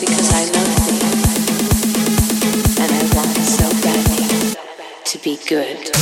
because I love thee, and I want so badly to be good.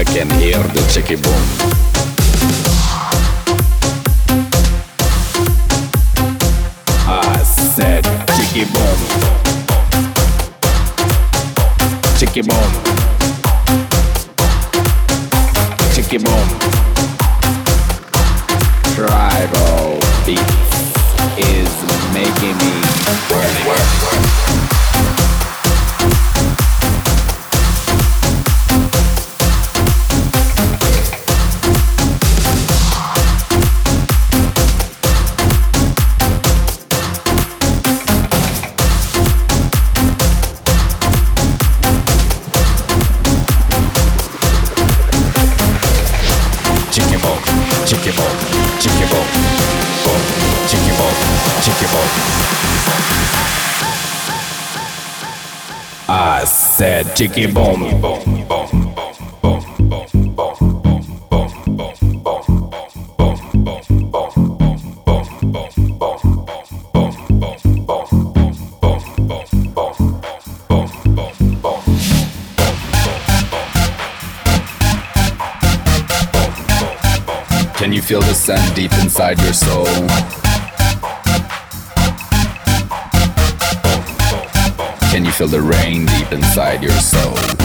I can hear the chicky boom. I said chicky boom. Chicky boom. Chicky boom. Tribal beats is making me work, work. Can you feel the sun deep inside your soul? Feel the rain deep inside your soul?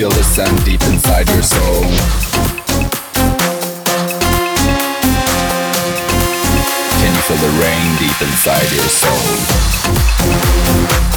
Feel the sun deep inside your soul? Can you feel the rain deep inside your soul?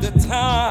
the time.